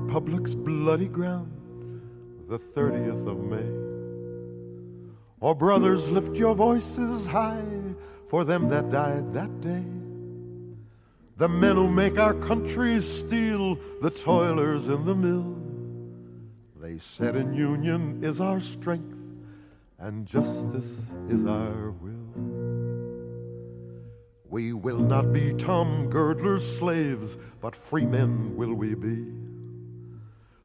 Republic's bloody ground, the 30th of May. Oh, brothers, lift your voices high for them that died that day. The men who make our country steel, the toilers in the mill. They said in union is our strength, and justice is our will. We will not be Tom Girdler's slaves, but free men will we be.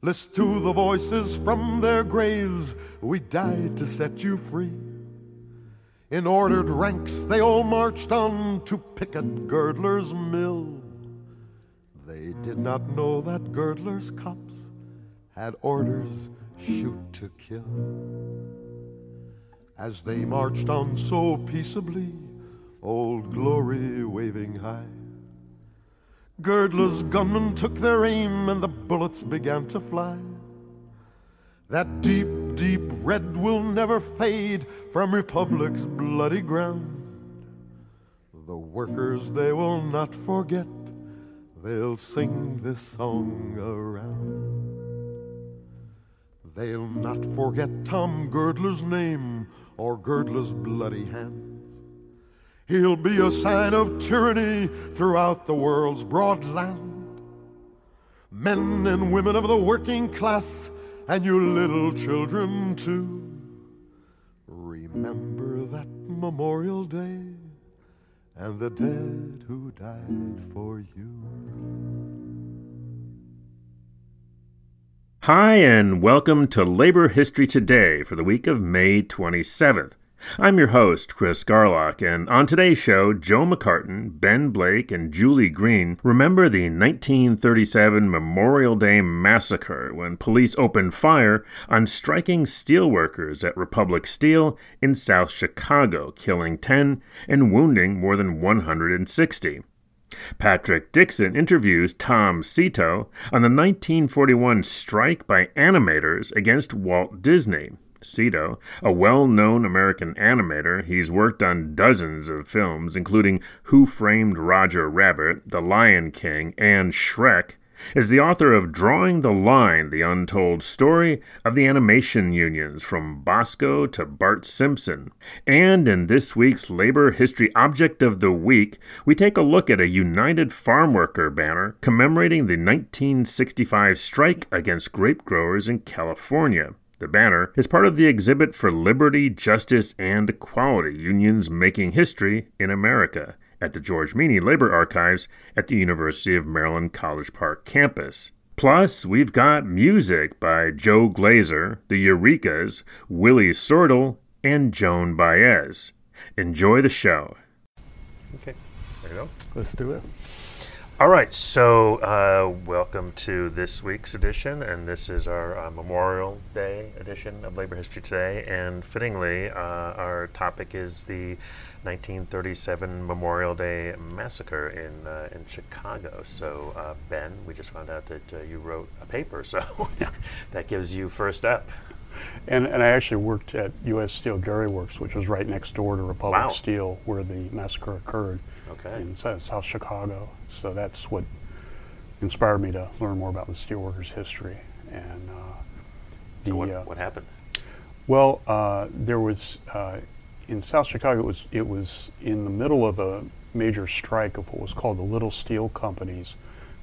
Listen to the voices from their graves. We died to set you free. In ordered ranks, they all marched on to picket Girdler's mill. They did not know that Girdler's cops had orders shoot to kill. As they marched on so peaceably, old glory waving high. Girdler's gunmen took their aim and the bullets began to fly. That deep, deep red will never fade from Republic's bloody ground. The workers they will not forget, they'll sing this song around. They'll not forget Tom Girdler's name or Girdler's bloody hand. He'll be a sign of tyranny throughout the world's broad land. Men and women of the working class, and you little children too, remember that Memorial Day and the dead who died for you. Hi, and welcome to Labor History Today for the week of May 27th. I'm your host, Chris Garlock, and on today's show, Joe McCartan, Ben Blake, and Julie Green remember the 1937 Memorial Day Massacre when police opened fire on striking steelworkers at Republic Steel in South Chicago, killing 10 and wounding more than 160. Patrick Dixon interviews Tom Sito on the 1941 strike by animators against Walt Disney. Sito, a well known American animator, he's worked on dozens of films, including Who Framed Roger Rabbit, The Lion King, and Shrek, is the author of Drawing the Line The Untold Story of the Animation Unions from Bosko to Bart Simpson. And in this week's Labor History Object of the Week, we take a look at a United Farm Worker banner commemorating the 1965 strike against grape growers in California. The banner is part of the exhibit for liberty, justice, and equality unions making history in America at the George Meany Labor Archives at the University of Maryland College Park campus. Plus, we've got music by Joe Glazer, the Eurekas, Willie Sordill, and Joan Baez. Enjoy the show. Okay, there you go. Let's do it. All right, so uh, welcome to this week's edition, and this is our uh, Memorial Day edition of Labor History Today. And fittingly, uh, our topic is the 1937 Memorial Day massacre in uh, in Chicago. So, uh, Ben, we just found out that uh, you wrote a paper, so that gives you first up. And, and I actually worked at U.S. Steel Gary Works, which was right next door to Republic Wow. Steel, where the massacre occurred Okay. in South South Chicago. So that's what inspired me to learn more about the steelworkers' history. And uh, the So what, uh, what happened? well, uh, there was uh, in South Chicago. It was it was in the middle of a major strike of what was called the Little Steel Companies,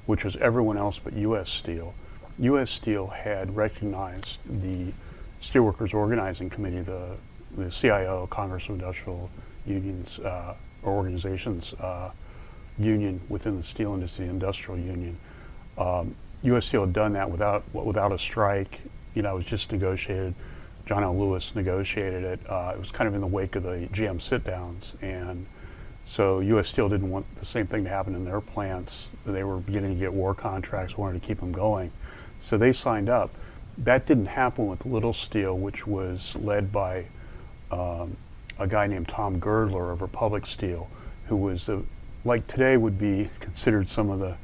which was everyone else but U.S. Steel. U.S. Steel had recognized the Steelworkers Organizing Committee, the the CIO, Congress of Industrial Unions uh, or Organizations uh, union within the steel industry, industrial union. Um, U.S. Steel had done that without without a strike. You know, it was just negotiated. John L. Lewis negotiated it. Uh, it was kind of in the wake of the GM sit-downs, and so U.S. Steel didn't want the same thing to happen in their plants. They were beginning to get war contracts, wanted to keep them going, so they signed up. That didn't happen with Little Steel, which was led by um, a guy named Tom Girdler of Republic Steel, who was a, like today would be considered some of the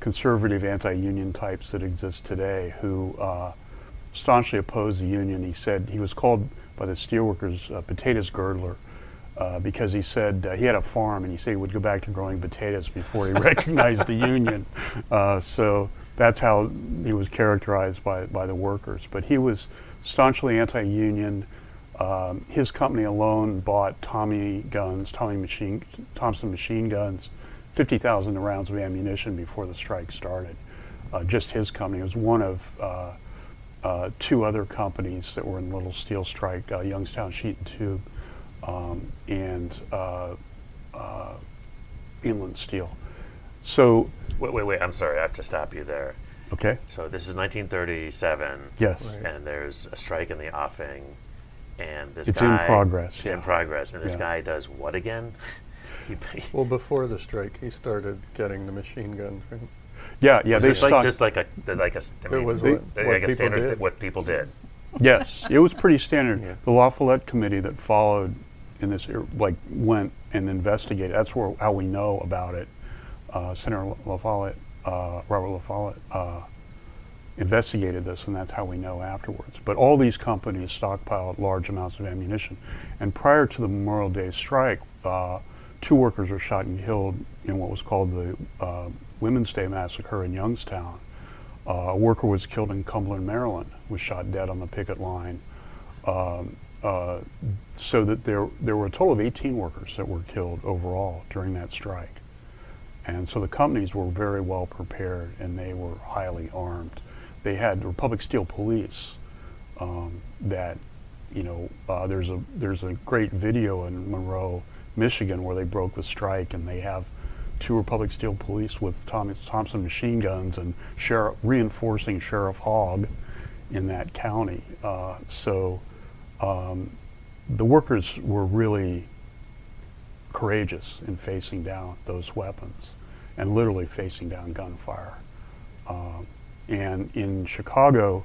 conservative anti-union types that exist today, who uh, staunchly opposed the union. He said he was called by the steelworkers uh, potatoes girdler uh, because he said uh, he had a farm and he said he would go back to growing potatoes before he recognized the union. Uh, so that's how he was characterized by, by the workers. But he was staunchly anti-union. Um, his company alone bought Tommy guns, Tommy machine, Thompson machine guns, 50,000 rounds of ammunition before the strike started. Uh, just his company was one of uh, uh, two other companies that were in the Little Steel Strike, uh, Youngstown Sheet and Tube, um, and uh, uh, Inland Steel. So, Wait, wait, wait. I'm sorry. I have to stop you there. okay, So this is 1937. yes, Right. and there's a strike in the offing, and this It's in progress, It's yeah. in progress, and this Yeah. guy does what again? Well, before the strike, he started getting the machine guns. Right? yeah, yeah. was They this like just like a like a s- I It mean, was They- what, like what a standard did. what people did. yes, it was pretty standard. Yeah. The La Follette committee that followed in this, er- like, went and investigated. That's where how we know about it. Uh, Senator La Follette, uh, Robert La Follette, uh, investigated this, and that's how we know afterwards. But all these companies stockpiled large amounts of ammunition, and prior to the Memorial Day strike, uh, two workers were shot and killed in what was called the uh, Women's Day massacre in Youngstown. Uh, a worker was killed in Cumberland, Maryland, was shot dead on the picket line. Um, uh, so that there, there were a total of 18 workers that were killed overall during that strike. And so the companies were very well prepared and they were highly armed. They had Republic Steel Police um, that, you know, uh, there's a there's a great video in Monroe, Michigan, where they broke the strike and they have two Republic Steel Police with Thomas Thompson machine guns and sheriff, reinforcing Sheriff Hogg in that county. Uh, so um, the workers were really courageous in facing down those weapons and literally facing down gunfire. Um, and in Chicago,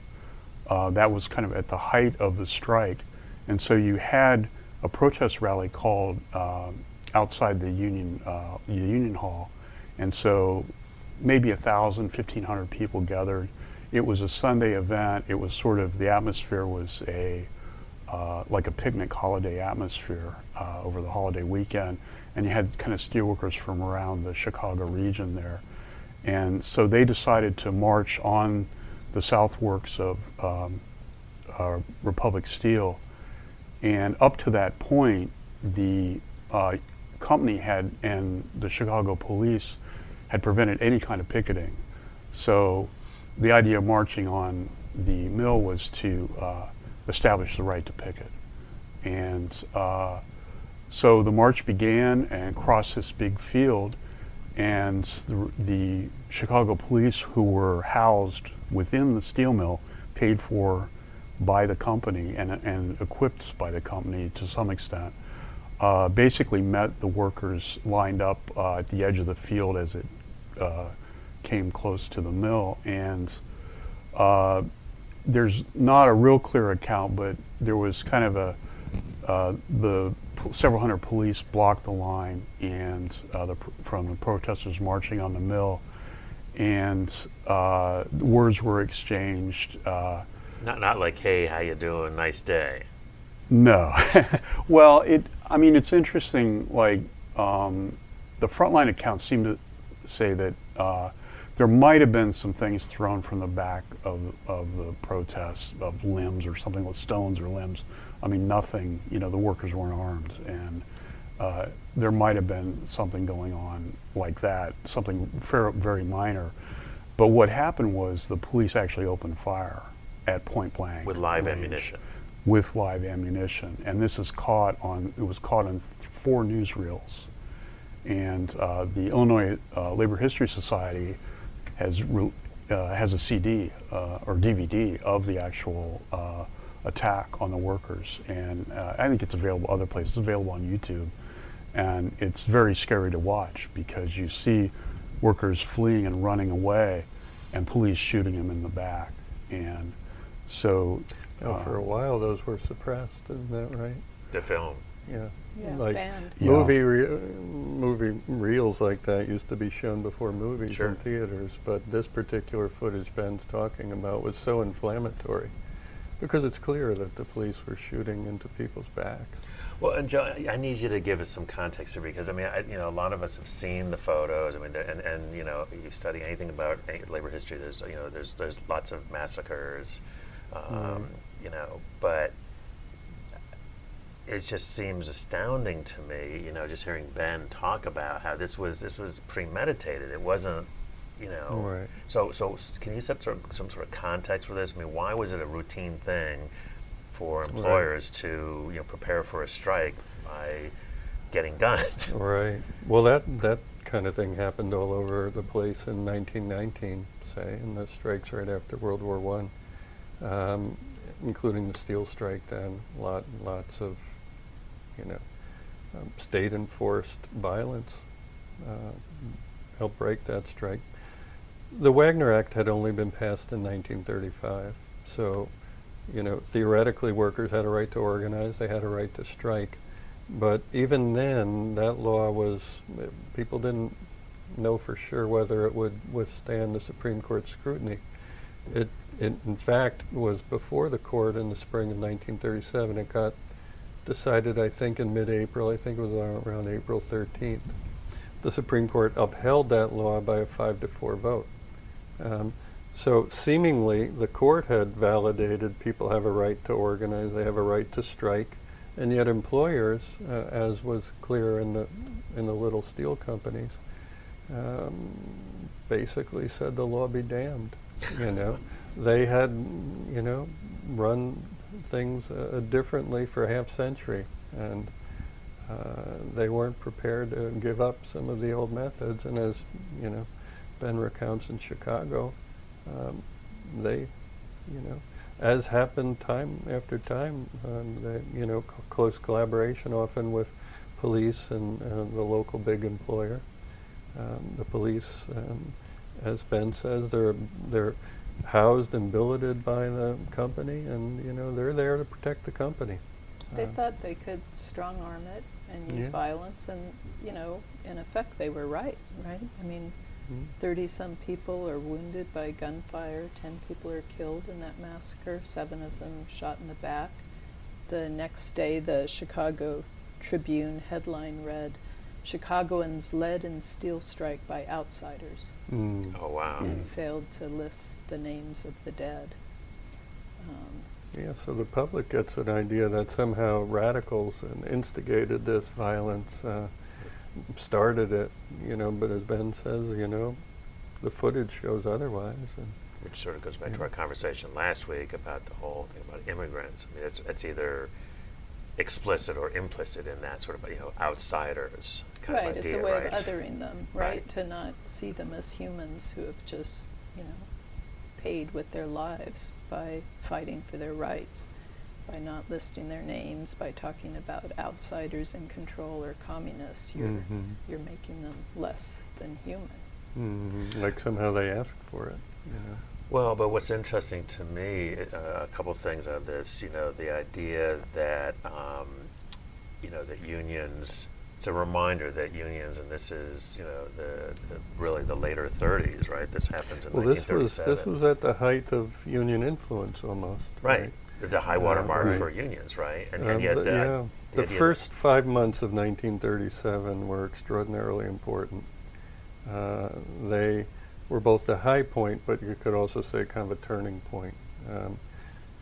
uh, that was kind of at the height of the strike. And so you had a protest rally called um, outside the Union, uh, the Union Hall. And so maybe a thousand, fifteen hundred people gathered. It was a Sunday event. It was sort of, the atmosphere was a, uh, like a picnic holiday atmosphere uh, over the holiday weekend. And you had kind of steelworkers from around the Chicago region there. And so they decided to march on the south works of um, uh, Republic Steel. And up to that point, the uh, company had and the Chicago police had prevented any kind of picketing. So the idea of marching on the mill was to uh, establish the right to picket. And uh, so the march began and crossed this big field, and the, the Chicago police, who were housed within the steel mill, paid for by the company and, and equipped by the company to some extent, uh, basically met the workers lined up uh, at the edge of the field as it uh, came close to the mill. And uh, there's not a real clear account, but there was kind of a uh, the p- several hundred police blocked the line and uh, the, pr- from the protesters marching on the mill, and uh, words were exchanged. Uh, Not not like, hey, how you doing? Nice day. no, well, it. I mean, it's interesting. Like um, the frontline accounts seem to say that uh, there might have been some things thrown from the back of of the protests of limbs or something with stones or limbs. I mean, nothing. You know, the workers weren't armed, and uh, there might have been something going on like that, something fair, very minor. But what happened was the police actually opened fire at point blank With live range ammunition. with live ammunition, and this is caught on. It was caught on th- four newsreels, and uh, the Illinois uh, Labor History Society has re- uh, has a CD uh, or DVD of the actual uh, attack on the workers, and uh, I think it's available other places. It's available on YouTube, and it's very scary to watch because you see workers fleeing and running away, and police shooting them in the back, and so. Now, uh, for a while, those were suppressed, isn't that right? The film. Yeah. Yeah, like banned. Yeah. movie re- movie reels like that used to be shown before movies Sure. in theaters, but this particular footage Ben's talking about was so inflammatory because it's clear that the police were shooting into people's backs. Well, and Joe, I need you to give us some context here because I mean, I, you know, a lot of us have seen the photos. I mean, and, and you know, you study anything about labor history. There's you know, there's there's lots of massacres, um, mm. you know, but it just seems astounding to me. You know, just hearing Ben talk about how this was this was premeditated. It wasn't. You know, right. so so can you set some, some sort of context for this? I mean, why was it a routine thing for employers right. to you know prepare for a strike by getting guns. Right. Well, that that kind of thing happened all over the place in 1919, say, in the strikes right after World War One, um, including the steel strike. Then lot lots of you know um, state-enforced violence uh, helped break that strike. The Wagner Act had only been passed in 1935, so you know, theoretically workers had a right to organize, they had a right to strike. But even then, that law was, people didn't know for sure whether it would withstand the Supreme Court scrutiny. It, it, in fact, was before the court in the spring of 1937. It got decided, I think, in mid April. I think it was around April 13th. The Supreme Court upheld that law by a five to four vote. Um, so seemingly, the court had validated people have a right to organize, they have a right to strike, and yet employers, uh, as was clear in the in the little steel companies, um, basically said the law be damned. You know, they had you know run things uh, differently for a half century, and uh, they weren't prepared to give up some of the old methods. And as you know, Ben recounts in Chicago um, they, you know, as happened time after time, um, they, you know, c- close collaboration often with police and uh, the local big employer. Um, the police, um, as Ben says, they're they're housed and billeted by the company, and you know they're there to protect the company. They uh, thought they could strong arm it and use yeah. violence, and you know, in effect, they were right. Right? I mean, 30 some people are wounded by gunfire, 10 people are killed in that massacre, seven of them shot in the back. The next day, the Chicago Tribune headline read Chicagoans led in steel strike by outsiders. Mm. Oh, wow. And failed to list the names of the dead. Um, yeah, so the public gets an idea that somehow radicals instigated this violence. Uh, started it, you know, but as Ben says, you know, the footage shows otherwise. Which sort of goes back yeah. to our conversation last week about the whole thing about immigrants. I mean, it's, it's either explicit or implicit in that sort of, you know, outsiders kind right, of idea, it's a way right? of othering them, right? right? To not see them as humans who have just, you know, paid with their lives by fighting for their rights by not listing their names, by talking about outsiders in control or communists, you're mm-hmm. you're making them less than human. Mm-hmm. Like somehow they asked for it. You know. Well, but what's interesting to me, uh, a couple things on this, you know, the idea that, um, you know, that unions, it's a reminder that unions, and this is, you know, the, the really the later 30s, right? This happens in well, this was this was at the height of union influence almost. Right. right? The high water mark right. for unions, right? And, and yet, the, yeah, the, the first five months of 1937 were extraordinarily important. Uh, they were both the high point, but you could also say kind of a turning point. Um,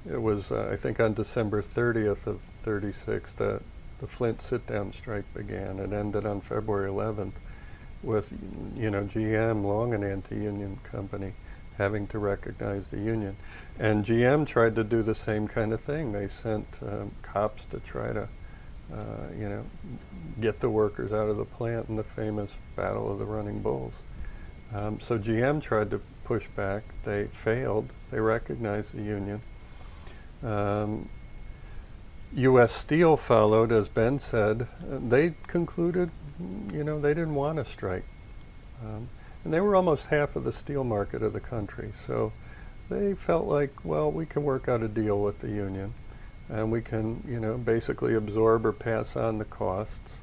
it was, uh, I think, on December 30th of 36 that the Flint sit-down strike began. It ended on February 11th with, you know, GM, long an anti-union company, having to recognize the union. And GM tried to do the same kind of thing. They sent um, cops to try to, uh, you know, get the workers out of the plant in the famous Battle of the Running Bulls. Um, so GM tried to push back. They failed. They recognized the union. Um, U.S. Steel followed, as Ben said. they concluded, you know, they didn't want to strike. Um, and they were almost half of the steel market of the country. So they felt like, well, we can work out a deal with the union, and we can, you know, basically absorb or pass on the costs.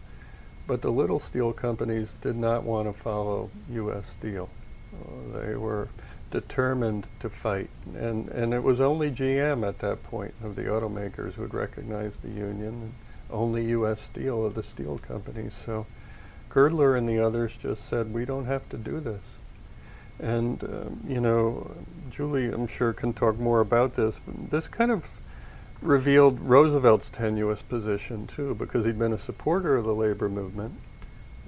But the little steel companies did not want to follow U.S. Steel. Uh, they were determined to fight, and and it was only GM at that point of the automakers who had recognized the union. and only U.S. Steel of the steel companies. So Girdler and the others just said, we don't have to do this. And, um, you know, Julie, I'm sure, can talk more about this. This kind of revealed Roosevelt's tenuous position, too, because he'd been a supporter of the labor movement.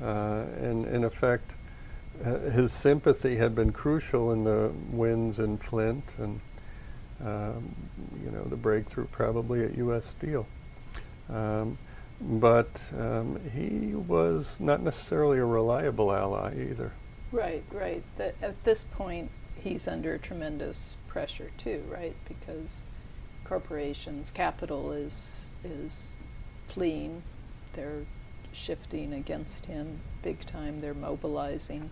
Uh, and in effect, uh, his sympathy had been crucial in the wins in Flint and, um, you know, the breakthrough probably at U.S. Steel. Um, but um, he was not necessarily a reliable ally either. Right, right. That at this point, he's under tremendous pressure too, right? Because corporations, capital is is fleeing. They're shifting against him big time. They're mobilizing,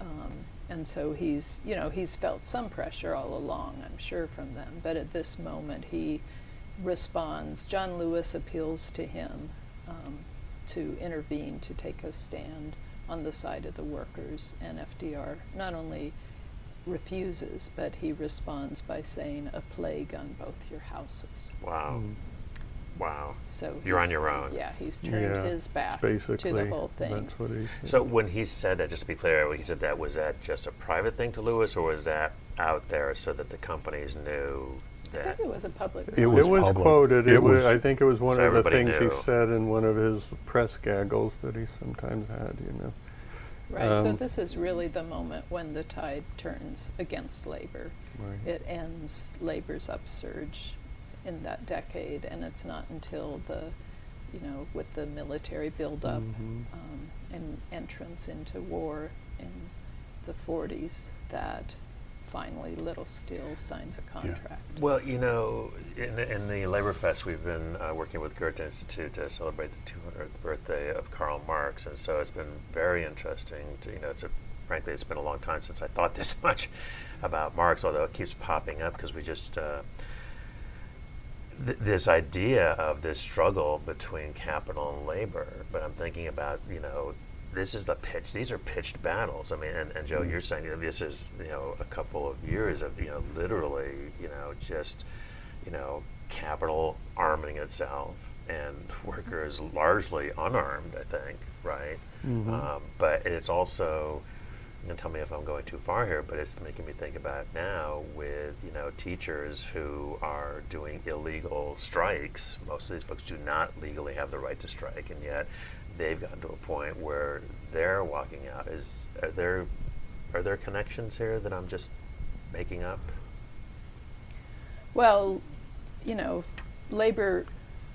um, and so he's you know he's felt some pressure all along, I'm sure, from them. But at this moment, he responds. John Lewis appeals to him um, to intervene, to take a stand on the side of the workers, and FDR not only refuses, but he responds by saying, "A plague on both your houses." Wow. Mm. Wow. So You're on your own. Yeah, he's turned Yeah, his back Basically, to the whole thing. That's what he. So when he said that, just to be clear, when he said that, was that just a private thing to Lewis, or was that out there so that the companies knew I think it was a public. It was it was public. quoted. It, It was, was- I think it was one So of the everybody things he said in one of his press gaggles that he sometimes had. You know. Right. so Um, this is really the moment when the tide turns against labor. Right. It ends labor's upsurge in that decade, and it's not until the, you know, with the military buildup Mhm. um, and entrance into war in the 40s that finally Little Steel signs a contract. Well, you know, in the, in the Labor Fest, we've been uh, working with Goethe Institute to celebrate the 200th birthday of Karl Marx, and so it's been very interesting. To, you know, it's a, frankly, it's been a long time since I thought this much about Marx, although it keeps popping up because we just uh, th- this idea of this struggle between capital and labor. But I'm thinking about, you know, this is the pitch. These are pitched battles. I mean, and, and Joe, you're saying that this is, you know, a couple of years of, you know, literally, you know, just, you know, capital arming itself and workers largely unarmed. I think, right? Mhm. Um, but it's also, you can tell me if I'm going too far here, but it's making me think about now with you know teachers who are doing illegal strikes. Most of these folks do not legally have the right to strike, and yet they've gotten to a point where they're walking out. Is are there are there connections here that I'm just making up? Well, you know, labor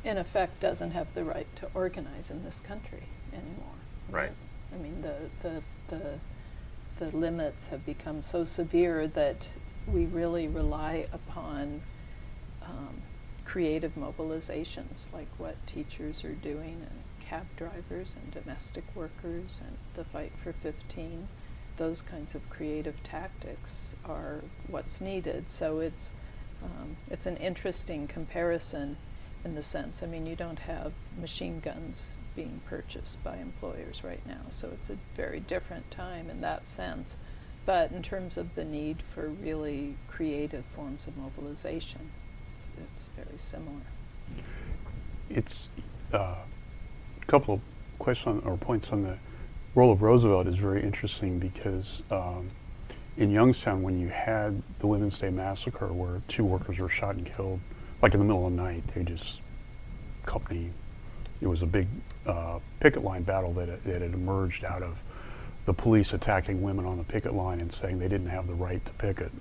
in effect doesn't have the right to organize in this country anymore. Right. I mean, the, the, the, the limits have become so severe that we really rely upon um, creative mobilizations like what teachers are doing and cab drivers and domestic workers and the fight for 15 those kinds of creative tactics are what's needed. So it's um, it's an interesting comparison in the sense I mean you don't have machine guns being purchased by employers right now so it's a very different time in that sense. But in terms of the need for really creative forms of mobilization it's, it's very similar. It's uh, couple of questions on, or points on the role of Roosevelt is very interesting because um, in Youngstown, when you had the Women's Day massacre, where two workers were shot and killed, like in the middle of the night, they just company. It was a big uh, picket line battle that, that had emerged out of the police attacking women on the picket line and saying they didn't have the right to picket.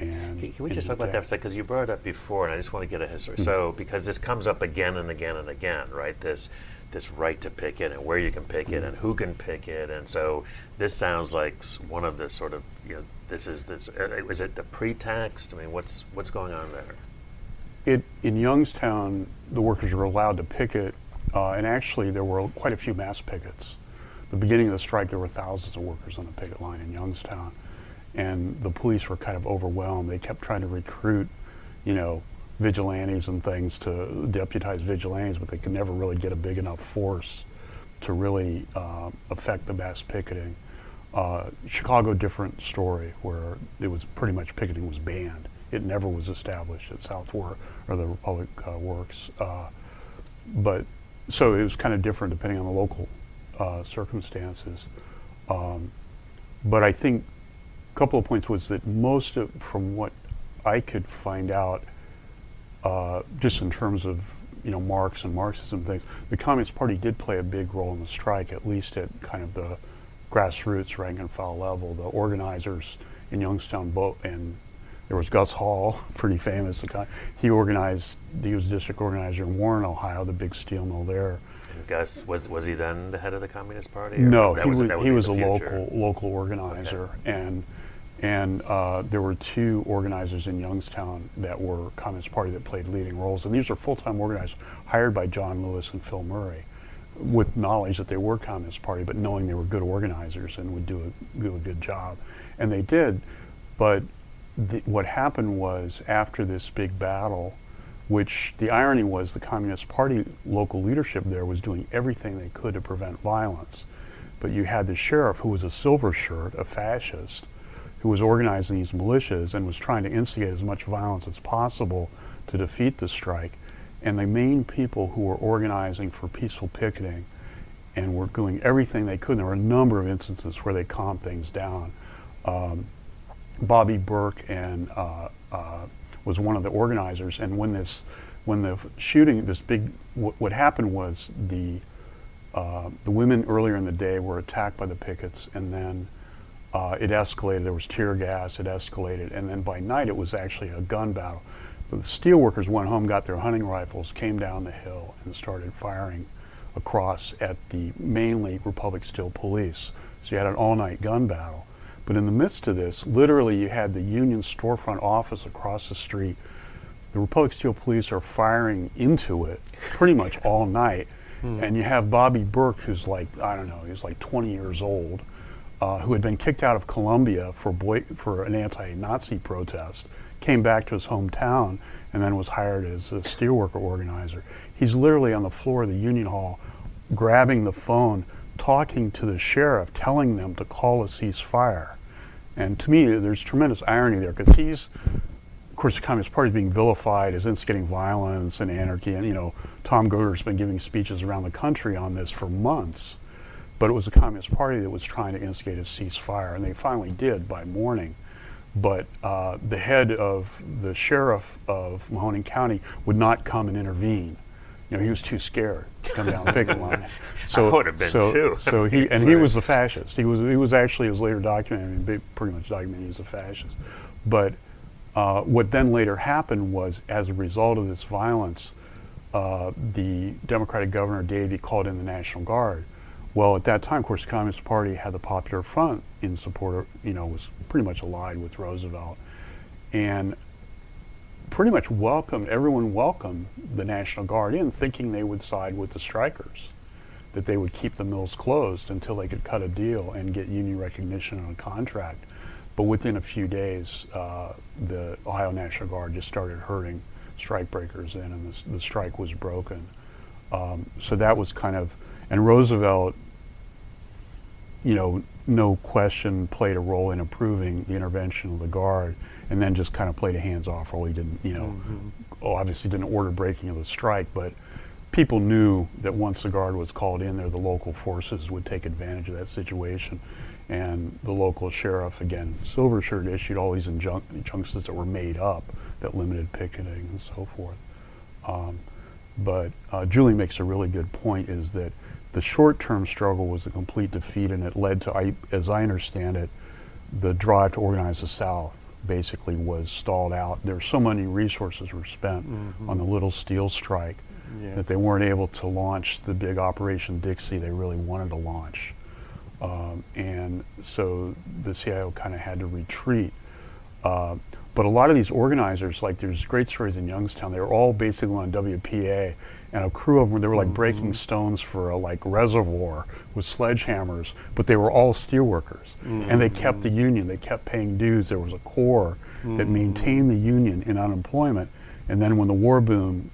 And Can, can we just talk about that for a second? Because you brought it up before, and I just want to get a history. So, because this comes up again and again and again, right? This this right to picket and where you can picket and who can picket, and so this sounds like one of the sort of you know this is this uh, is it the pretext? I mean, what's what's going on there? It, in Youngstown, the workers were allowed to picket, uh, and actually there were quite a few mass pickets. The beginning of the strike, there were thousands of workers on the picket line in Youngstown, and the police were kind of overwhelmed. They kept trying to recruit, you know, vigilantes and things to deputize vigilantes, but they could never really get a big enough force to really uh, affect the mass picketing. Uh, Chicago, different story, where it was pretty much picketing was banned. It never was established at South War or the Republic uh, Works. Uh, but so it was kind of different depending on the local uh, circumstances. Um, but I think a couple of points was that most of, from what I could find out, uh, just in terms of you know Marx and Marxism things, the Communist Party did play a big role in the strike, at least at kind of the grassroots rank and file level. The organizers in Youngstown both and there was Gus Hall, pretty famous. He organized. He was district organizer in Warren, Ohio, the big steel mill there. And Gus was was he then the head of the Communist Party? No, he was, was he was a local local organizer, okay. and and uh, there were two organizers in Youngstown that were Communist Party that played leading roles, and these are full time organizers hired by John Lewis and Phil Murray, with knowledge that they were Communist Party, but knowing they were good organizers and would do a do a good job, and they did, but the, what happened was after this big battle, which the irony was the Communist Party local leadership there was doing everything they could to prevent violence. But you had the sheriff, who was a silver shirt, a fascist, who was organizing these militias and was trying to instigate as much violence as possible to defeat the strike. And the main people who were organizing for peaceful picketing and were doing everything they could, there were a number of instances where they calmed things down. Um, Bobby Burke and uh, uh, was one of the organizers. And when this, when the shooting, this big, w- what happened was the uh, the women earlier in the day were attacked by the pickets, and then uh, it escalated. There was tear gas. It escalated, and then by night it was actually a gun battle. But the steelworkers went home, got their hunting rifles, came down the hill, and started firing across at the mainly Republic Steel Police. So you had an all-night gun battle. But in the midst of this, literally, you had the Union storefront office across the street. The Republic Steel Police are firing into it pretty much all night. Mm. And you have Bobby Burke, who's like, I don't know, he's like 20 years old, uh, who had been kicked out of Columbia for, boy- for an anti Nazi protest, came back to his hometown, and then was hired as a steelworker organizer. He's literally on the floor of the Union Hall grabbing the phone talking to the sheriff, telling them to call a ceasefire. And to me, there's tremendous irony there because he's, of course, the Communist Party is being vilified as instigating violence and anarchy. And, you know, Tom Girdler's been giving speeches around the country on this for months. But it was the Communist Party that was trying to instigate a ceasefire, and they finally did by morning. But uh, the head of the sheriff of Mahoning County would not come and intervene you know, he was too scared to come down the picket line. So, I would have been so, too. so he and he was the fascist. He was he was actually, it was later documented, I mean, pretty much documented, he was a fascist. But uh, what then later happened was, as a result of this violence, uh, the Democratic Governor Davey called in the National Guard. Well, at that time, of course, the Communist Party had the Popular Front in support of, you know, was pretty much allied with Roosevelt. And pretty much welcomed, everyone welcomed the National Guard in, thinking they would side with the strikers, that they would keep the mills closed until they could cut a deal and get union recognition on a contract. But within a few days, uh, the Ohio National Guard just started herding strikebreakers in, and the, the strike was broken. Um, so that was kind of, and Roosevelt, you know, no question played a role in approving the intervention of the Guard and then just kind of played a hands-off role. He didn't, you know, mm-hmm. obviously didn't order breaking of the strike, but people knew that once the guard was called in there, the local forces would take advantage of that situation. And the local sheriff, again, Silver Shirt, issued all these injun- injunctions that were made up that limited picketing and so forth. Um, but uh, Julie makes a really good point is that the short-term struggle was a complete defeat, and it led to, I, as I understand it, the drive to organize the South basically was stalled out. There were so many resources were spent mm-hmm. on the Little Steel strike yeah. that they weren't able to launch the big Operation Dixie they really wanted to launch. Um, and so the CIO kind of had to retreat. Uh, but a lot of these organizers, like there's great stories in Youngstown, they were all basically on WPA and a crew of them, they were like mm-hmm. breaking stones for a like reservoir with sledgehammers, but they were all steelworkers. Mm-hmm. And they kept the mm-hmm. union, they kept paying dues. There was a core mm-hmm. that maintained the union in unemployment. And then when the war boom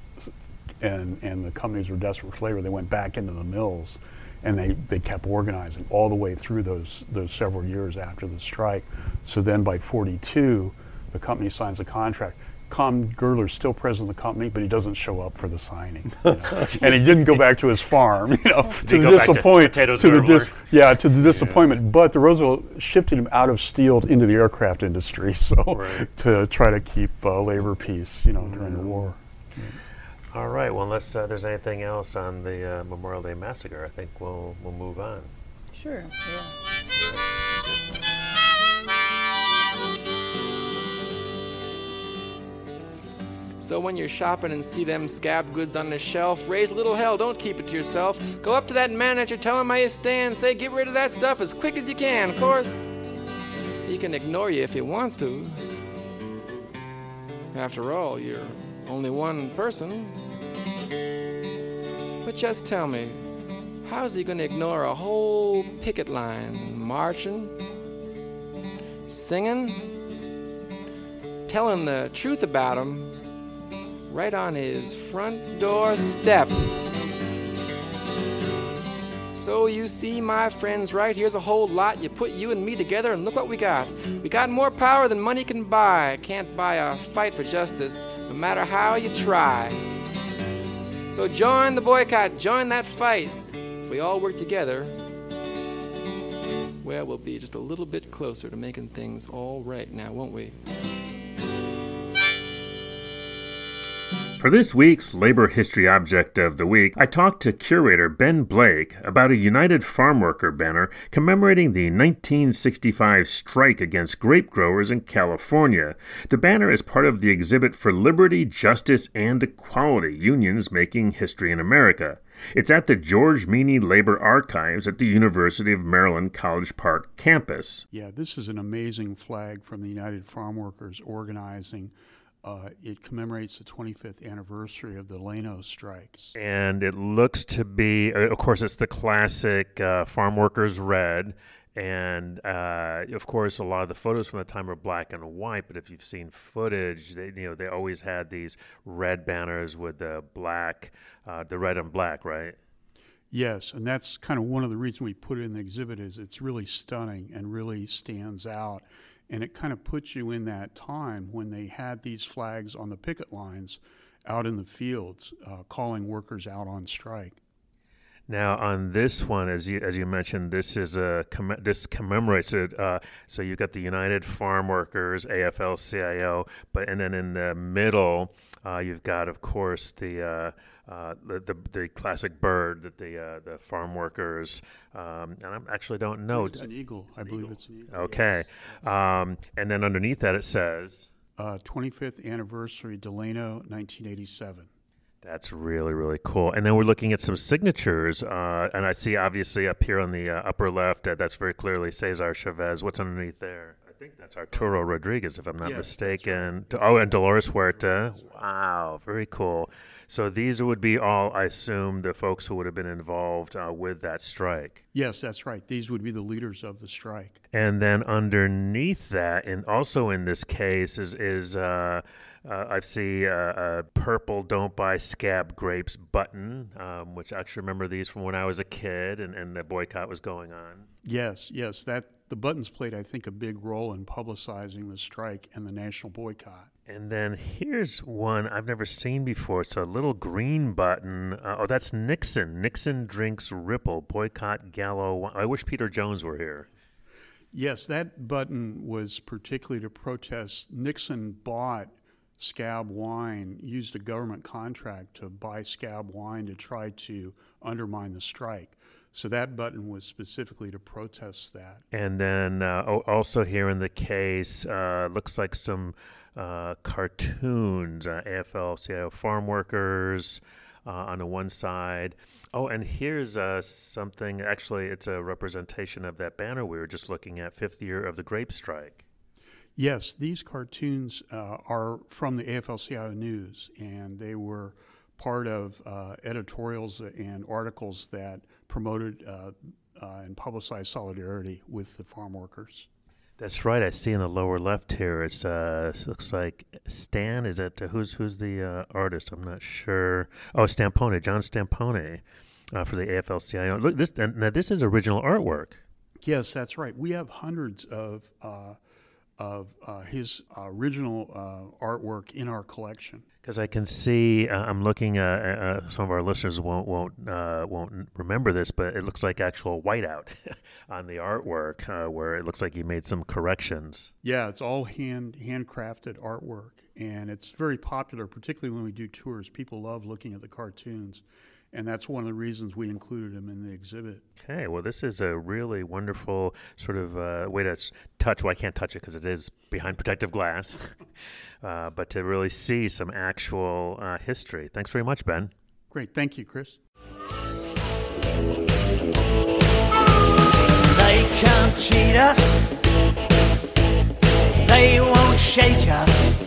and, and the companies were desperate for labor, they went back into the mills and they, they kept organizing all the way through those, those several years after the strike. So then by 42, the company signs a contract Con Girdler's still president of the company, but he doesn't show up for the signing. You know? and he didn't go back to his farm, you know, to the go back to disappointment. The Girdler? yeah, to the disappointment. But the Roosevelt shifted him out of steel into the aircraft industry, so Right. to try to keep uh, labor peace, you know, during the war. All right. Well, unless uh, there's anything else on the uh, Memorial Day massacre, I think we'll we'll move on. Sure, yeah. So when you're shopping and see them scab goods on the shelf, raise a little hell, don't keep it to yourself. Go up to that man that you're telling how you stand, say get rid of that stuff as quick as you can. Of course, he can ignore you if he wants to. After all, you're only one person. But just tell me, how's he gonna ignore a whole picket line marching, singing, telling the truth about him right on his front door step. So you see, my friends, right here's a whole lot. You put you and me together, and look what we got. We got more power than money can buy. Can't buy a fight for justice, no matter how you try. So join the boycott, join that fight. If we all work together, well, we'll be just a little bit closer to making things all right now, won't we? For this week's Labor History Object of the Week, I talked to curator Ben Blake about a United Farm Worker banner commemorating the 1965 strike against grape growers in California. The banner is part of the exhibit for Liberty, Justice, and Equality Unions Making History in America. It's at the George Meany Labor Archives at the University of Maryland College Park campus. Yeah, this is an amazing flag from the United Farm Workers organizing. Uh, it commemorates the 25th anniversary of the Delano strikes. and it looks to be uh, of course it's the classic uh, farm workers red and uh, of course a lot of the photos from the time are black and white but if you've seen footage they you know they always had these red banners with the black uh, the red and black right Yes, and that's kind of one of the reasons we put it in the exhibit is it's really stunning and really stands out. And it kind of puts you in that time when they had these flags on the picket lines out in the fields uh, calling workers out on strike. Now, on this one, as you as you mentioned, this is a comm- this commemorates it. Uh, so you've got the United Farm Workers, AFL-CIO, but and then in the middle, uh, you've got, of course, the, uh, uh, the the the classic bird that the uh, the farm workers. Um, and I actually don't know. It's an eagle. I believe it's an eagle. Okay, um, and then underneath that it says. Uh, 25th anniversary, Delano, 1987. That's really, really cool. And then we're looking at some signatures. Uh, and I see, obviously, up here on the uh, upper left, uh, that's very clearly Cesar Chavez. What's underneath there? I think that's Arturo Rodriguez, if I'm not mistaken. Oh, and Dolores Huerta. Wow, very cool. So these would be all, I assume, the folks who would have been involved uh, with that strike. Yes, that's right. These would be the leaders of the strike. And then underneath that, and also in this case, is is uh, uh, I see a, a purple "Don't buy scab grapes" button, um, which I actually remember these from when I was a kid, and, and the boycott was going on. Yes, yes, that the buttons played, I think, a big role in publicizing the strike and the national boycott. And then here's one I've never seen before. It's a little green button. Uh, oh, that's Nixon. Nixon drinks Ripple. Boycott Gallo. I wish Peter Jones were here. Yes, that button was particularly to protest. Nixon bought scab wine, used a government contract to buy scab wine to try to undermine the strike. So that button was specifically to protest that. And then uh, also here in the case, uh, looks like some uh, cartoons, uh, AFL CIO farm workers uh, on the one side. Oh, and here's uh, something, actually, it's a representation of that banner we were just looking at, fifth year of the grape strike. Yes, these cartoons uh, are from the AFL-CIO News, and they were part of uh, editorials and articles that promoted uh, uh, and publicized solidarity with the farm workers. That's right. I see in the lower left here. It's uh, it looks like Stan. Is that uh, who's who's the uh, artist? I'm not sure. Oh, Stampone, John Stampone, uh, for the AFL-CIO. Look, this and now this is original artwork. Yes, that's right. We have hundreds of uh, of uh, his original uh, artwork in our collection. Because I can see, uh, I'm looking. Uh, uh, some of our listeners won't won't uh, won't remember this, but it looks like actual whiteout on the artwork, where it looks like he made some corrections. Yeah, it's all hand handcrafted artwork, and it's very popular, particularly when we do tours. People love looking at the cartoons and that's one of the reasons we included him in the exhibit. Okay, well, this is a really wonderful sort of uh, way to touch. Well, I can't touch it because it is behind protective glass, uh, but to really see some actual uh, history. Thanks very much, Ben. Great, thank you, Chris. They can't cheat us. They won't shake us.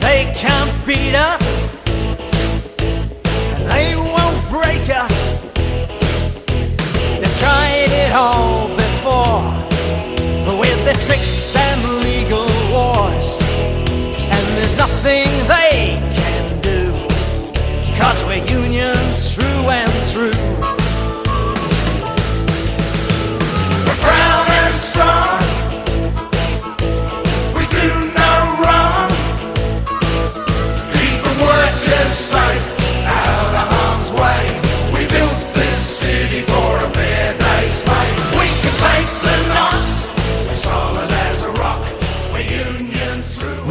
They can't beat us us. They've tried it all before with their tricks and legal wars. And there's nothing they can do, cause we're unions through and through. We're proud and strong. We do no wrong. Keep the workers safe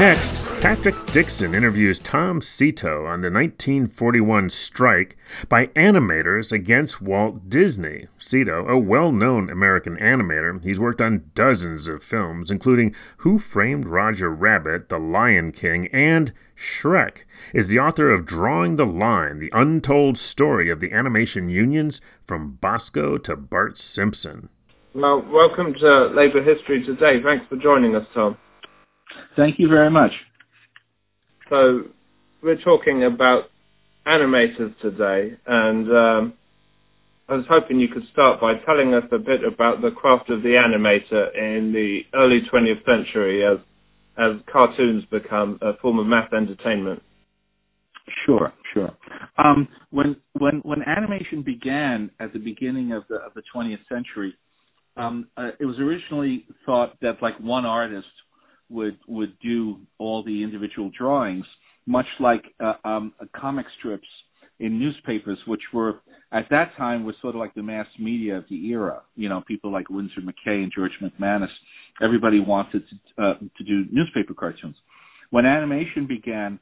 Next, Patrick Dixon interviews Tom Sito on the 1941 strike by animators against Walt Disney. Sito, a well known American animator, he's worked on dozens of films, including Who Framed Roger Rabbit, The Lion King, and Shrek, is the author of Drawing the Line, the untold story of the animation unions from Bosko to Bart Simpson. Well, welcome to Labor History Today. Thanks for joining us, Tom. Thank you very much. So, we're talking about animators today, and um, I was hoping you could start by telling us a bit about the craft of the animator in the early 20th century as as cartoons become a form of mass entertainment? Sure, sure. Um, when when when animation began at the beginning of the of the 20th century, um, uh, it was originally thought that like one artist would would do all the individual drawings, much like uh, um, comic strips in newspapers, which were at that time was sort of like the mass media of the era. You know, people like Winsor McCay and George McManus everybody wanted to, uh, to do newspaper cartoons. When animation began,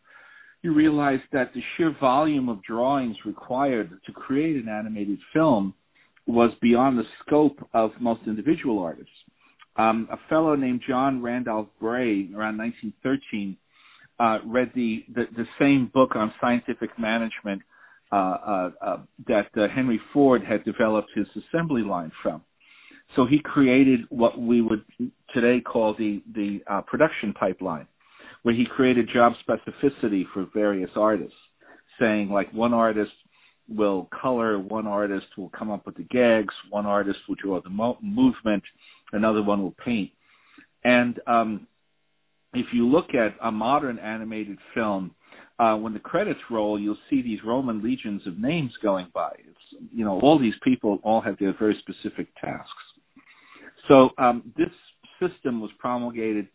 you realized that the sheer volume of drawings required to create an animated film was beyond the scope of most individual artists. Um, a fellow named John Randolph Bray, around 1913, uh, read the, the, the same book on scientific management uh, uh, uh that uh, Henry Ford had developed his assembly line from. So he created what we would today call the the uh, production pipeline, where he created job specificity for various artists, saying like one artist will color, one artist will come up with the gags, one artist will draw the mo- movement, another one will paint. And um, if you look at a modern animated film, uh, when the credits roll, you'll see these Roman legions of names going by. It's you know all these people all have their very specific tasks. So um, this system was promulgated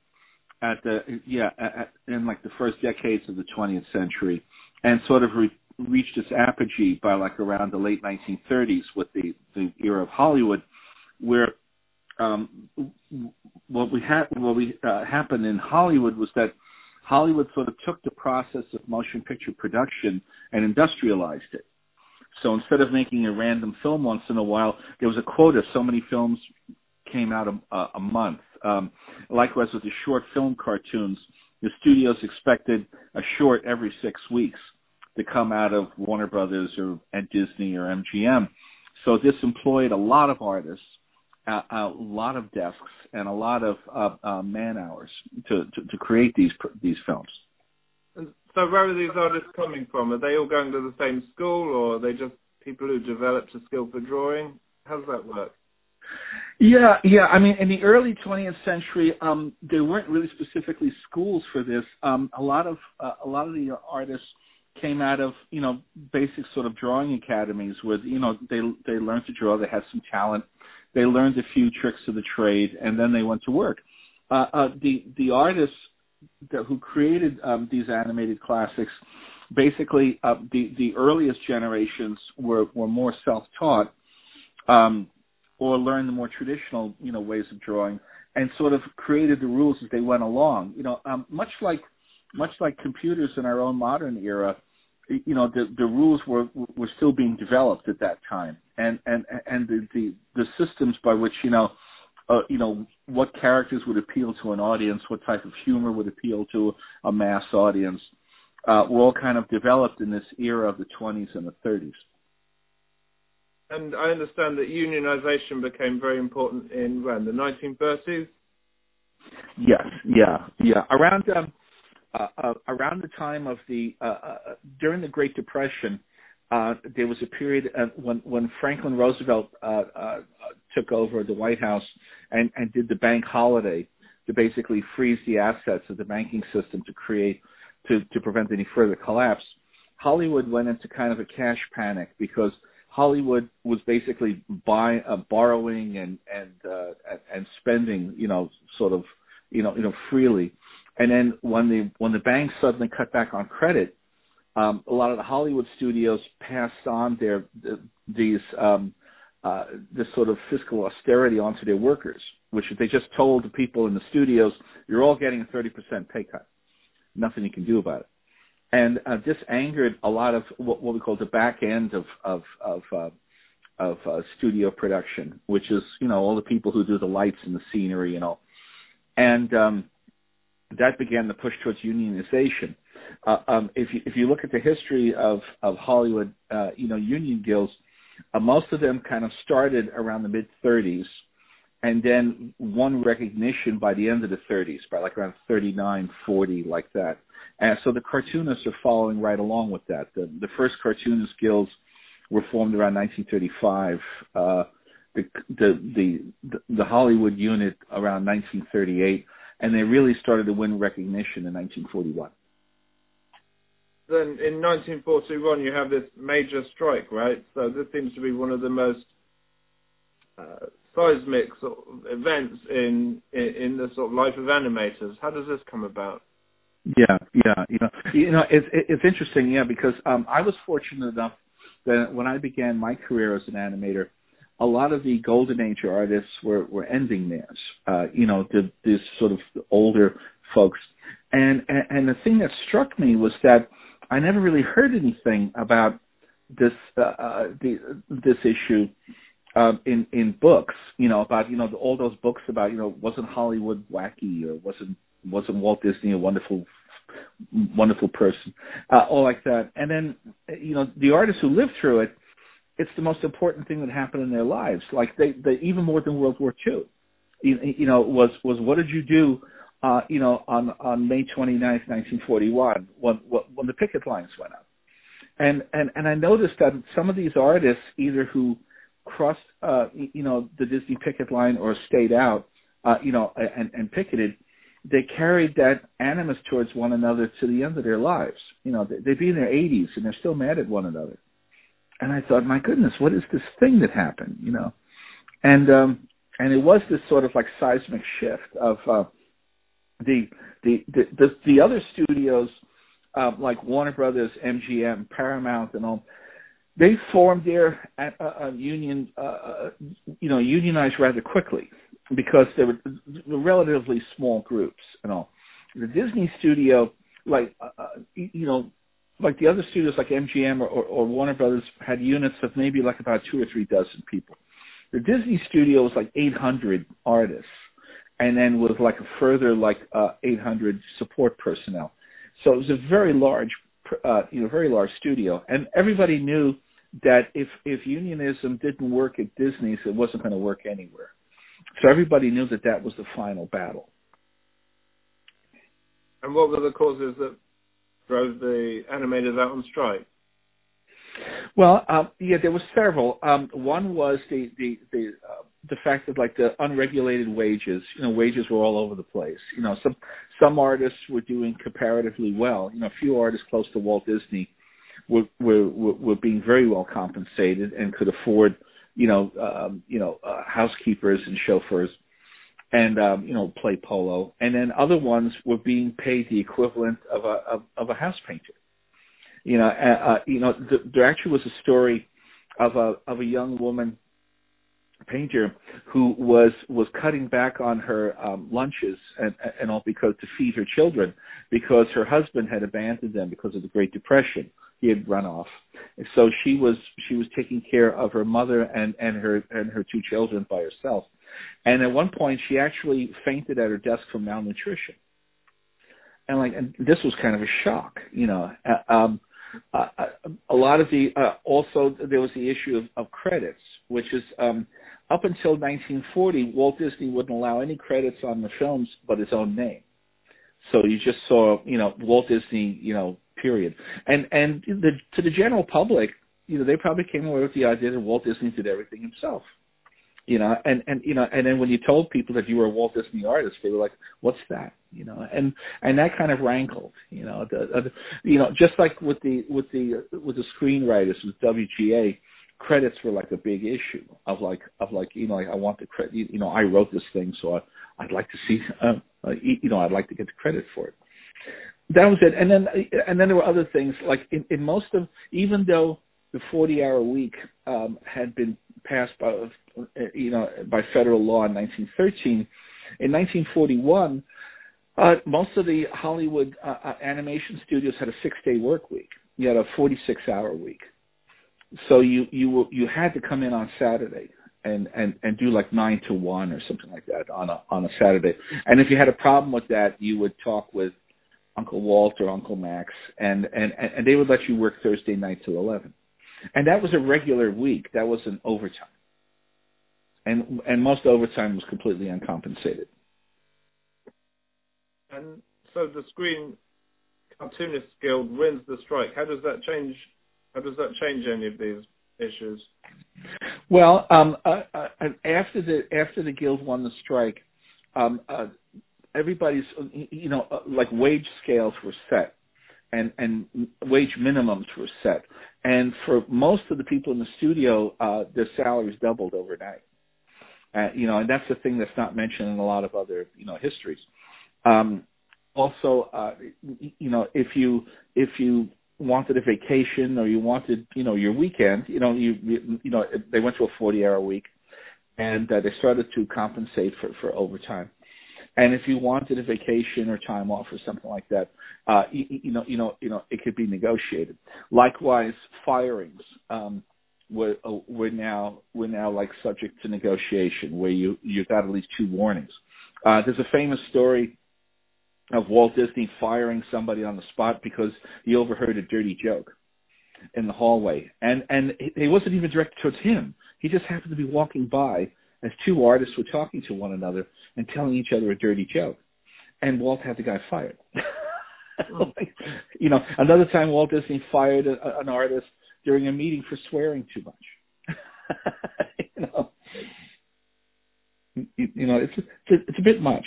at the yeah at, in like the first decades of the 20th century, and sort of re- reached its apogee by like around the late 1930s with the the era of Hollywood, where um, what we had what we uh, happened in Hollywood was that Hollywood sort of took the process of motion picture production and industrialized it. So instead of making a random film once in a while, there was a quota: so many films came out a, a month. Um, likewise, with the short film cartoons, the studios expected a short every six weeks to come out of Warner Brothers or at Disney or MGM. So this employed a lot of artists, a, a lot of desks, and a lot of uh, uh, man hours to, to, to create these these films. And so, where are these artists coming from? Are they all going to the same school, or are they just people who developed a skill for drawing? How does that work? Yeah, yeah. I mean, in the early 20th century, um, there weren't really specifically schools for this. Um, a lot of uh, a lot of the artists came out of you know basic sort of drawing academies where you know they they learned to draw, they had some talent, they learned a few tricks of the trade, and then they went to work. uh, uh, the the artists that, who created um, these animated classics, basically uh, the the earliest generations were were more self taught, um, or learned the more traditional you know ways of drawing, and sort of created the rules as they went along. You know, um, much like much like computers in our own modern era, you know the the rules were were still being developed at that time, and and and the the, the systems by which you know uh, you know what characters would appeal to an audience, what type of humor would appeal to a mass audience, uh, were all kind of developed in this era of the 20s and the 30s. And I understand that unionization became very important in when the 1930s. Yes, yeah, yeah. Around um, uh, uh, around the time of the uh, uh during the Great Depression, uh, there was a period when when Franklin Roosevelt uh, took over the White House and, and did the bank holiday to basically freeze the assets of the banking system to create to to prevent any further collapse. Hollywood went into kind of a cash panic because Hollywood was basically buy, uh, borrowing and and uh, and spending, you know, sort of, you know, you know, freely. And then when the when the banks suddenly cut back on credit, um, a lot of the Hollywood studios passed on their the, these um, uh, this sort of fiscal austerity onto their workers, which they just told the people in the studios, "You're all getting a 30% pay cut. Nothing you can do about it." And uh, this angered a lot of what, what we call the back end of of of uh, of uh, studio production, which is you know all the people who do the lights and the scenery and all. And um, that began the push towards unionization. Uh, um, if you if you look at the history of of Hollywood, uh, you know, union guilds, uh, most of them kind of started around the mid 30s, and then won recognition by the end of the 30s, by like around 39, 40, like that. And so the cartoonists are following right along with that. The, the first cartoonist guilds were formed around 1935. Uh, the, the the the Hollywood unit around 1938 and they really started to win recognition in 1941. Then in 1941, you have this major strike, right? So this seems to be one of the most uh, seismic sort of events in, in, in the sort of life of animators. How does this come about? Yeah, yeah, you know, you know, it's it's interesting, yeah, because um, I was fortunate enough that when I began my career as an animator, a lot of the golden age artists were were ending theirs. Uh, you know, the, this sort of older folks, and, and and the thing that struck me was that I never really heard anything about this uh, uh, the, this issue um, in in books. You know, about you know the, all those books about you know wasn't Hollywood wacky or wasn't wasn't Walt Disney a wonderful wonderful person, uh, all like that. And then you know the artists who lived through it it's the most important thing that happened in their lives. Like they, they even more than World War II. You, you know, was was what did you do? Uh, you know, on on May 29th, 1941, when when the picket lines went up, and and and I noticed that some of these artists, either who crossed, uh, you know, the Disney picket line or stayed out, uh, you know, and, and picketed, they carried that animus towards one another to the end of their lives. You know, they'd be in their 80s and they're still mad at one another and I thought, my goodness, what is this thing that happened? You know, and um, and it was this sort of like seismic shift of uh, the, the the the the other studios uh, like Warner Brothers, MGM, Paramount, and all. They formed their uh, uh, union, uh, uh, you know, unionized rather quickly because they were relatively small groups and all. The Disney studio, like, uh, uh you know, like the other studios like MGM or, or, or Warner Brothers had units of maybe like about two or three dozen people. The Disney studio was like 800 artists, and then with like a further like uh, 800 support personnel. So it was a very large, uh, you know, very large studio, and everybody knew that if if unionism didn't work at Disney's, it wasn't going to work anywhere. So everybody knew that that was the final battle. And what were the causes that drove the animators out on strike? Well, um, yeah, there were several. Um, one was the the the uh, the fact that like the unregulated wages. You know, wages were all over the place. You know, some some artists were doing comparatively well. You know, a few artists close to Walt Disney were were were, were being very well compensated and could afford you know um, you know uh, housekeepers and chauffeurs. And um, you know play polo, and then other ones were being paid the equivalent of a of, of a house painter. You know, uh, uh, you know, th- there actually was a story of a of a young woman painter who was was cutting back on her um lunches and and all because to feed her children because her husband had abandoned them because of the great depression. He had run off. And so she was she was taking care of her mother and and her and her two children by herself and at one point she actually fainted at her desk from malnutrition and like and this was kind of a shock you know uh, um uh, a lot of the uh, also there was the issue of, of credits which is um up until 1940, Walt Disney wouldn't allow any credits on the films but his own name. So you just saw, you know, Walt Disney, you know, period. And and the, to the general public, you know, they probably came away with the idea that Walt Disney did everything himself. You know, and and you know, and then when you told people that you were a Walt Disney artist, they were like, "What's that?" You know, and and that kind of rankled. You know, the, the you know, just like with the with the with the screenwriters with WGA, credits were like a big issue of like of like you know like I want the credit you know I wrote this thing so I, I'd like to see uh, uh, you know I'd like to get the credit for it. That was it, and then and then there were other things like in, in most of even though the 40 hour week um, had been passed by you know by federal law in 1913 in 1941 uh, most of the Hollywood uh, uh, animation studios had a six day work week you had a 46 hour week so you you you had to come in on Saturday and and and do like nine to one or something like that on a on a Saturday. And if you had a problem with that, you would talk with Uncle Walt or Uncle Max, and and and they would let you work Thursday night till eleven. And that was a regular week. That was an overtime. And and most overtime was completely uncompensated. And so the Screen Cartoonists Guild wins the strike. How does that change how does that change any of these issues? Well, um, uh, uh, after the after the guild won the strike, um, uh, everybody's you know uh, like wage scales were set, and and wage minimums were set, and for most of the people in the studio, uh, their salaries doubled overnight. Uh, you know, and that's the thing that's not mentioned in a lot of other you know histories. Um, also, uh, you know, if you if you wanted a vacation or you wanted you know your weekend you know you you know they went to a 40 hour week and uh, they started to compensate for for overtime and if you wanted a vacation or time off or something like that uh you, you know you know you know it could be negotiated. Likewise firings um were uh, were now were now like subject to negotiation where you you got at least two warnings. Uh there's a famous story of Walt Disney firing somebody on the spot because he overheard a dirty joke in the hallway, and and it wasn't even directed towards him. He just happened to be walking by as two artists were talking to one another and telling each other a dirty joke, and Walt had the guy fired. you know, another time Walt Disney fired a, an artist during a meeting for swearing too much. you know, you, you know, it's it's a, it's a bit much.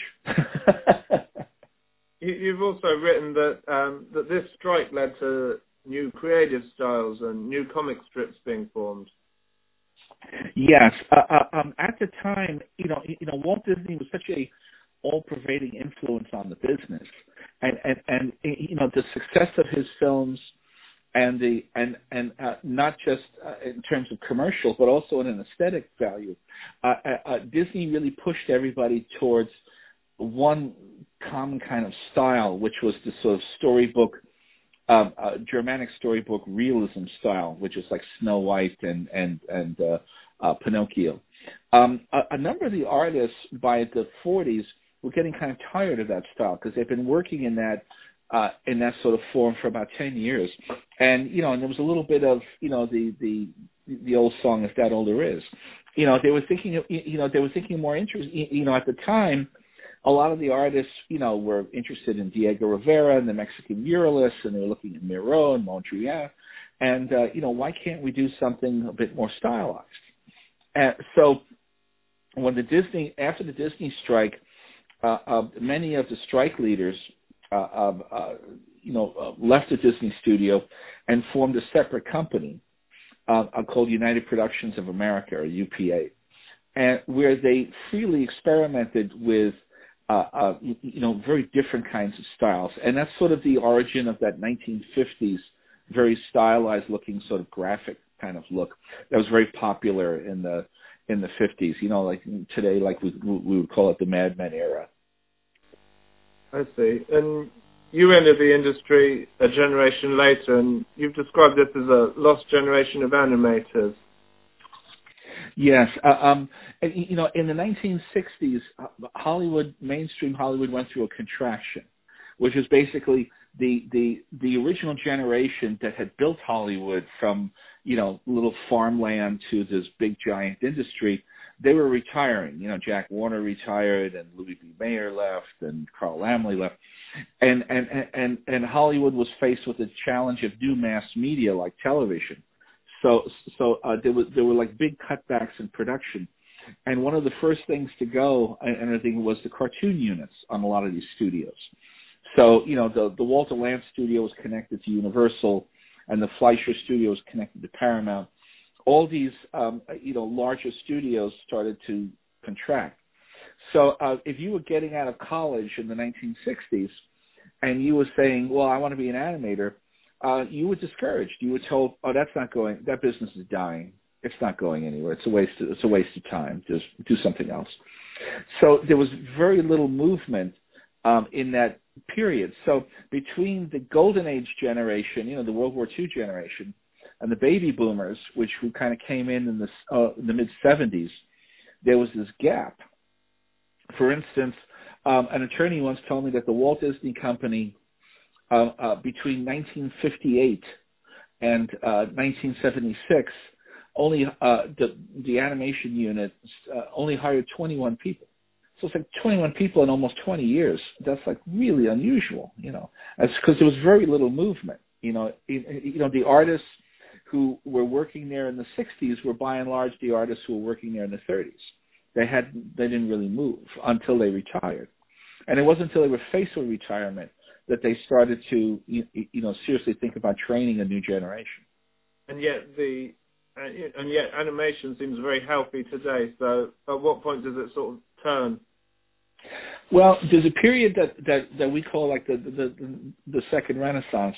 You've also written that um, that this strike led to new creative styles and new comic strips being formed. Yes, uh, uh, um, at the time, you know, you know, Walt Disney was such a all-pervading influence on the business, and and and you know, the success of his films, and the and and uh, not just uh, in terms of commercial, but also in an aesthetic value. Uh, uh, Disney really pushed everybody towards one common kind of style, which was the sort of storybook, um, uh, Germanic storybook realism style, which is like Snow White and and and uh, uh, Pinocchio. Um, a, a number of the artists by the 40s were getting kind of tired of that style because they've been working in that uh, in that sort of form for about 10 years, and you know, and there was a little bit of you know the the the old song "If That All There Is." You know, they were thinking you know they were thinking more interest. You know, at the time a lot of the artists, you know, were interested in Diego Rivera and the Mexican muralists, and they were looking at Miro and Mondrian, and uh, you know, why can't we do something a bit more stylized? And so, when the Disney after the Disney strike, uh, uh, many of the strike leaders, uh, uh, you know, uh, left the Disney studio and formed a separate company called United Productions of America or UPA and where they freely experimented with uh, uh, you know very different kinds of styles, and that's sort of the origin of that 1950s very stylized looking sort of graphic kind of look that was very popular in the in the 50s. You know, like today, like we we would call it the Mad Men era. I see. And you entered the industry a generation later, and you've described this as a lost generation of animators. Yes, uh, um, and, you know, in the 1960s, uh, Hollywood, mainstream Hollywood, went through a contraction, which is basically the the the original generation that had built Hollywood from you know little farmland to this big giant industry. They were retiring. You know, Jack Warner retired, and Louis B. Mayer left, and Carl Laemmle left, and and and and Hollywood was faced with the challenge of new mass media like television so so uh, there was there were like big cutbacks in production, and one of the first things to go and everything was the cartoon units on a lot of these studios. So you know the the Walter Lantz studio was connected to Universal, and the Fleischer studio was connected to Paramount. All these um, you know larger studios started to contract. So uh, if you were getting out of college in the 1960s, and you were saying, "Well, I want to be an animator," uh, you were discouraged. You were told, "Oh, that's not going. That business is dying. It's not going anywhere. It's a waste. Of, it's a waste of time. Just do something else." So there was very little movement um, in that period. So between the golden age generation, you know, the World War II generation, and the baby boomers, which who kind of came in in the uh, the mid '70s, there was this gap. For instance, um, an attorney once told me that the Walt Disney Company uh, uh, between 1958 and uh, 1976, only uh, the the animation unit uh, only hired 21 people. So it's like 21 people in almost 20 years. That's like really unusual, you know. Because there was very little movement. You know, you know the artists who were working there in the 60s were by and large the artists who were working there in the 30s. They had they didn't really move until they retired, and it wasn't until they were faced with retirement that they started to you, you know seriously think about training a new generation. And yet the and yet animation seems very healthy today. So at what point does it sort of turn? Well, there's a period that that that we call like the the the, the second renaissance,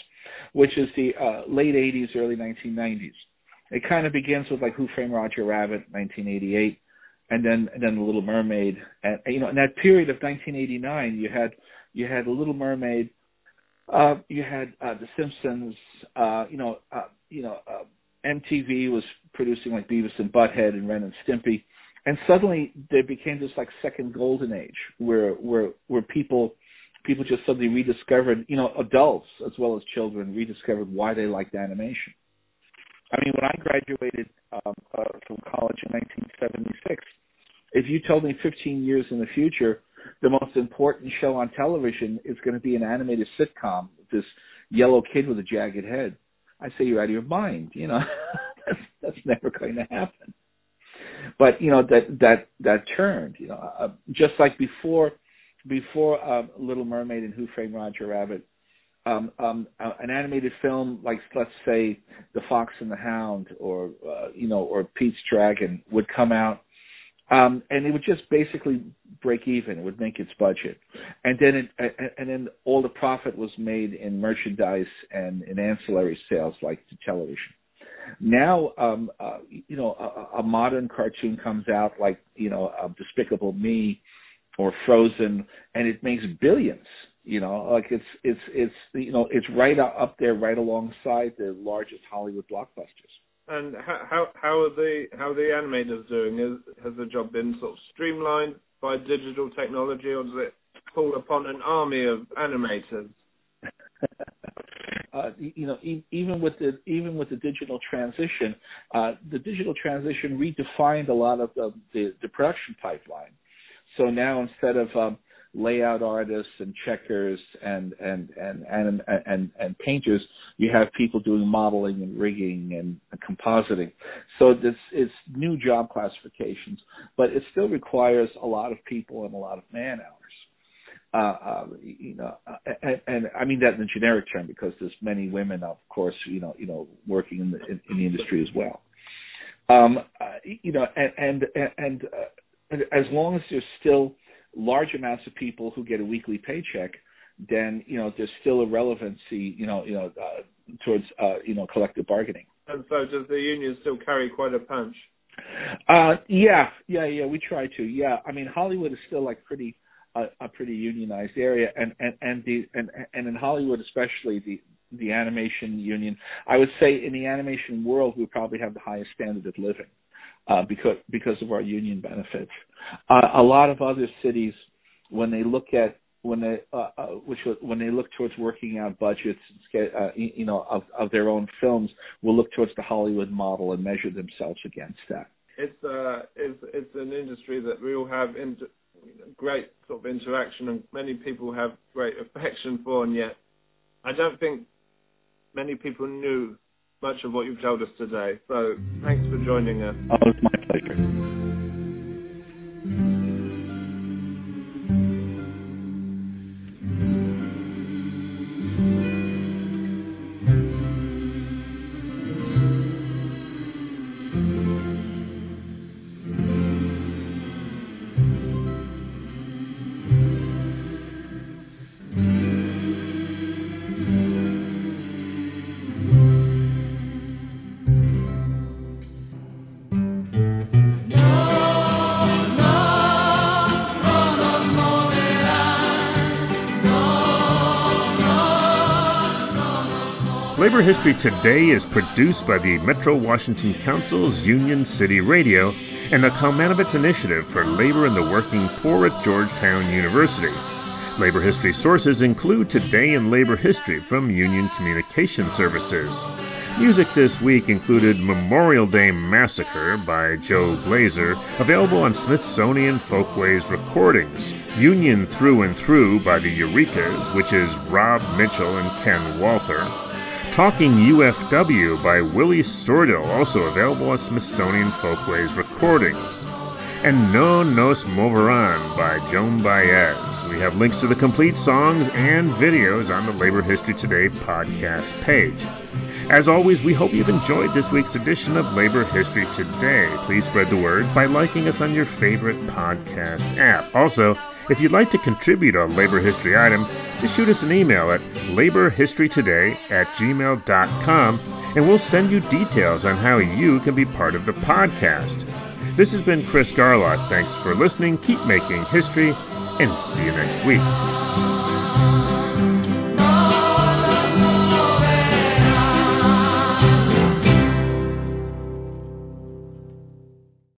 which is the uh, late 80s, early 1990s. It kind of begins with like Who Framed Roger Rabbit, 1988, and then and then The Little Mermaid, and you know in that period of 1989, you had you had The Little Mermaid, uh, you had uh, The Simpsons. Uh, you know, uh, you know, uh, MTV was producing like Beavis and Butthead and Ren and Stimpy, and suddenly there became this like second golden age where where where people people just suddenly rediscovered, you know, adults as well as children rediscovered why they liked animation. I mean, when I graduated um, uh, from college in 1976, if you told me 15 years in the future the most important show on television is going to be an animated sitcom this yellow kid with a jagged head. I say you're out of your mind. You know, that's that's never going to happen. But you know that that that turned. You know, uh, just like before, before uh, Little Mermaid and Who Framed Roger Rabbit, um, um, uh, an animated film like let's say The Fox and the Hound, or uh, you know, or Pete's Dragon would come out um, and it would just basically break even. It would make its budget, and then it, and then all the profit was made in merchandise and in ancillary sales, like the television. Now, um, uh, you know, a, a modern cartoon comes out like you know, uh, Despicable Me or Frozen, and it makes billions. You know, like it's it's it's you know it's right up there, right alongside the largest Hollywood blockbusters. And how how are the how are the animators doing? Is, has the job been sort of streamlined by digital technology, or does it fall upon an army of animators? uh, you know, even with the even with the digital transition, uh, the digital transition redefined a lot of the, the, the production pipeline. So now instead of um, layout artists and checkers and and and and and, and painters. You have people doing modeling and rigging and, and compositing. So this is new job classifications, but it still requires a lot of people and a lot of man hours. Uh, uh, you know, and, and I mean that in the generic term because there's many women, of course, you know, you know, working in the in, in the industry as well. Um, uh, you know, and and, and uh, as long as there's still large amounts of people who get a weekly paycheck, then you know there's still a relevancy, you know, you know, uh, towards uh, you know collective bargaining. And so, does the union still carry quite a punch? Uh, yeah, yeah, yeah. We try to. Yeah, I mean, Hollywood is still like pretty uh, a pretty unionized area, and and and the and and in Hollywood especially the the animation union. I would say in the animation world, we probably have the highest standard of living uh, because because of our union benefits. Uh, a lot of other cities, when they look at when they uh, uh, which when they look towards working out budgets, uh, you know, of of their own films, will look towards the Hollywood model and measure themselves against that. It's uh, it's it's an industry that we all have inter- great sort of interaction, and many people have great affection for, and yet I don't think many people knew much of what you've told us today. So thanks for joining us. Oh, it's my pleasure. Labor History Today is produced by the Metro Washington Council's Union City Radio and the Kalmanovitz Initiative for Labor and the Working Poor at Georgetown University. Labor history sources include Today in Labor History from Union Communication Services. Music this week included Memorial Day Massacre by Joe Glazer, available on Smithsonian Folkways Recordings. Union Through and Through by the Eurekas, which is Rob Mitchell and Ken Walther. Talking UFW by Willie Sordill, also available on Smithsonian Folkways Recordings. And No Nos Moverán by Joan Baez. We have links to the complete songs and videos on the Labor History Today podcast page. As always, we hope you've enjoyed this week's edition of Labor History Today. Please spread the word by liking us on your favorite podcast app. Also, if you'd like to contribute a labor history item, just shoot us an email at laborhistorytoday at gmail.com and we'll send you details on how you can be part of the podcast. This has been Chris Garlock. Thanks for listening. Keep making history and see you next week.